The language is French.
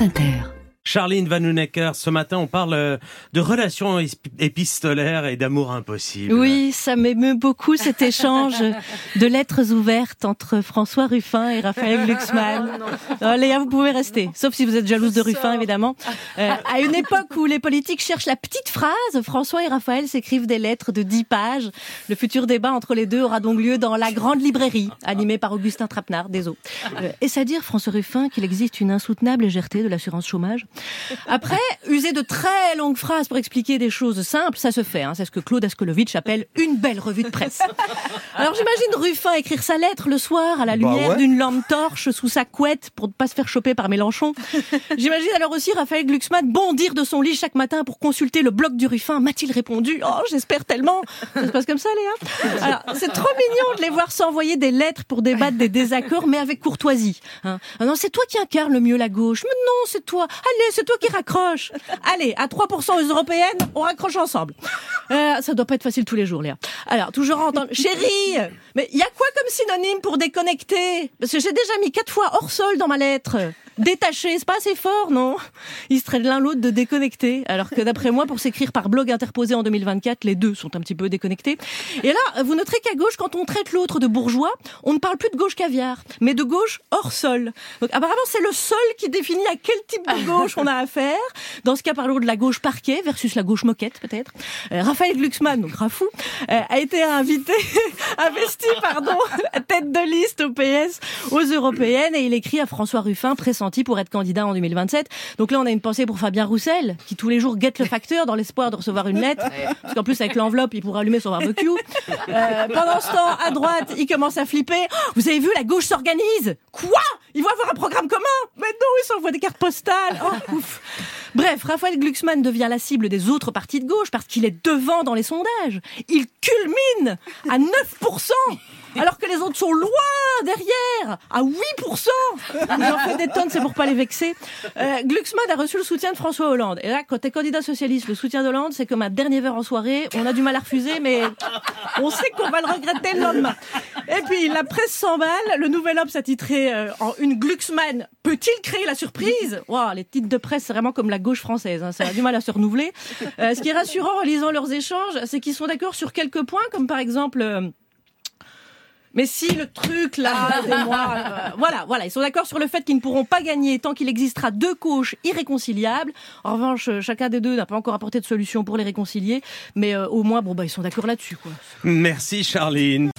France Inter. Charline Van Vanhounecker, ce matin, on parle euh, de relations épistolaires et d'amour impossible. Oui, ça m'émeut beaucoup cet échange de lettres ouvertes entre François Ruffin et Raphaël Glucksmann. Oh, Léa, vous pouvez rester, sauf si vous êtes jalouse de Ruffin, évidemment. Euh, à une époque où les politiques cherchent la petite phrase, François et Raphaël s'écrivent des lettres de 10 pages. Le futur débat entre les deux aura donc lieu dans la grande librairie, animée par Augustin Trapenard, des eaux. Euh, Est-ce à dire, François Ruffin, qu'il existe une insoutenable légèreté de l'assurance chômage? après, user de très longues phrases pour expliquer des choses simples, ça se fait. Hein. C'est ce que Claude Askolovitch appelle une belle revue de presse. Alors j'imagine Ruffin écrire sa lettre le soir à la Bah lumière ouais. d'une lampe torche sous sa couette pour ne pas se faire choper par Mélenchon. J'imagine alors aussi Raphaël Glucksmann bondir de son lit chaque matin pour consulter le blog du Ruffin. M'a-t-il répondu? Oh, j'espère tellement. Ça se passe comme ça, Léa? Alors, c'est trop mignon de les voir s'envoyer des lettres pour débattre des désaccords, mais avec courtoisie. Hein. Ah non, c'est toi qui incarne le mieux la gauche. Mais non, c'est toi. Allez, c'est toi qui raccroche. Allez, à 3% aux européennes, on raccroche ensemble. Euh, ça doit pas être facile tous les jours, Léa. Alors, toujours entendre, chérie, mais il y a quoi comme synonyme pour déconnecter? Parce que j'ai déjà mis quatre fois hors sol dans ma lettre. Détaché, c'est pas assez fort, non? Ils se traitent l'un l'autre de déconnecter, alors que d'après moi, pour s'écrire par blog interposé en 2024, les deux sont un petit peu déconnectés. Et là, vous noterez qu'à gauche, quand on traite l'autre de bourgeois, on ne parle plus de gauche caviar, mais de gauche hors sol. Donc apparemment, c'est le sol qui définit à quel type de gauche on a affaire. Dans ce cas, parlons de la gauche parquet versus la gauche moquette, peut-être. Euh, Raphaël Glucksmann, donc Rafou, euh, a été invité, investi, pardon, tête de liste au PS, aux européennes, et il écrit à François Ruffin, pressenti pour être candidat en 2027. Donc là, on a une pensée pour Fabien Roussel, qui tous les jours guette le facteur dans l'espoir de recevoir une lettre, parce qu'en plus, avec l'enveloppe, il pourra allumer son barbecue. Euh, pendant ce temps, à droite, il commence à flipper. Oh, vous avez vu, la gauche s'organise. Quoi? Ils vont avoir un programme commun? Mais non, ils s'envoient des cartes postales. Oh, ouf Bref, Raphaël Glucksmann devient la cible des autres partis de gauche parce qu'il est devant dans les sondages. Il culmine à 9%, alors que les autres sont loin derrière, à 8%. J'en fais des tonnes, c'est pour pas les vexer. Euh, Glucksmann a reçu le soutien de François Hollande. Et là, quand t'es candidat socialiste, le soutien d'Hollande, c'est comme un dernier verre en soirée. On a du mal à refuser, mais on sait qu'on va le regretter le lendemain. Et puis, la presse s'emballe. Le Nouvel Obs a titré euh, en une Glucksmann. Peut-il créer la surprise? Les titres de presse, c'est vraiment comme la gauche française. hein. Ça a du mal à se renouveler. Euh, ce qui est rassurant en lisant leurs échanges, c'est qu'ils sont d'accord sur quelques points, comme par exemple... euh, mais si le truc là, aidez-moi, euh, voilà, voilà, ils sont d'accord sur le fait qu'ils ne pourront pas gagner tant qu'il existera deux gauches irréconciliables. En revanche, chacun des deux n'a pas encore apporté de solution pour les réconcilier, mais euh, au moins, bon bah ils sont d'accord là-dessus, quoi. Merci Charline.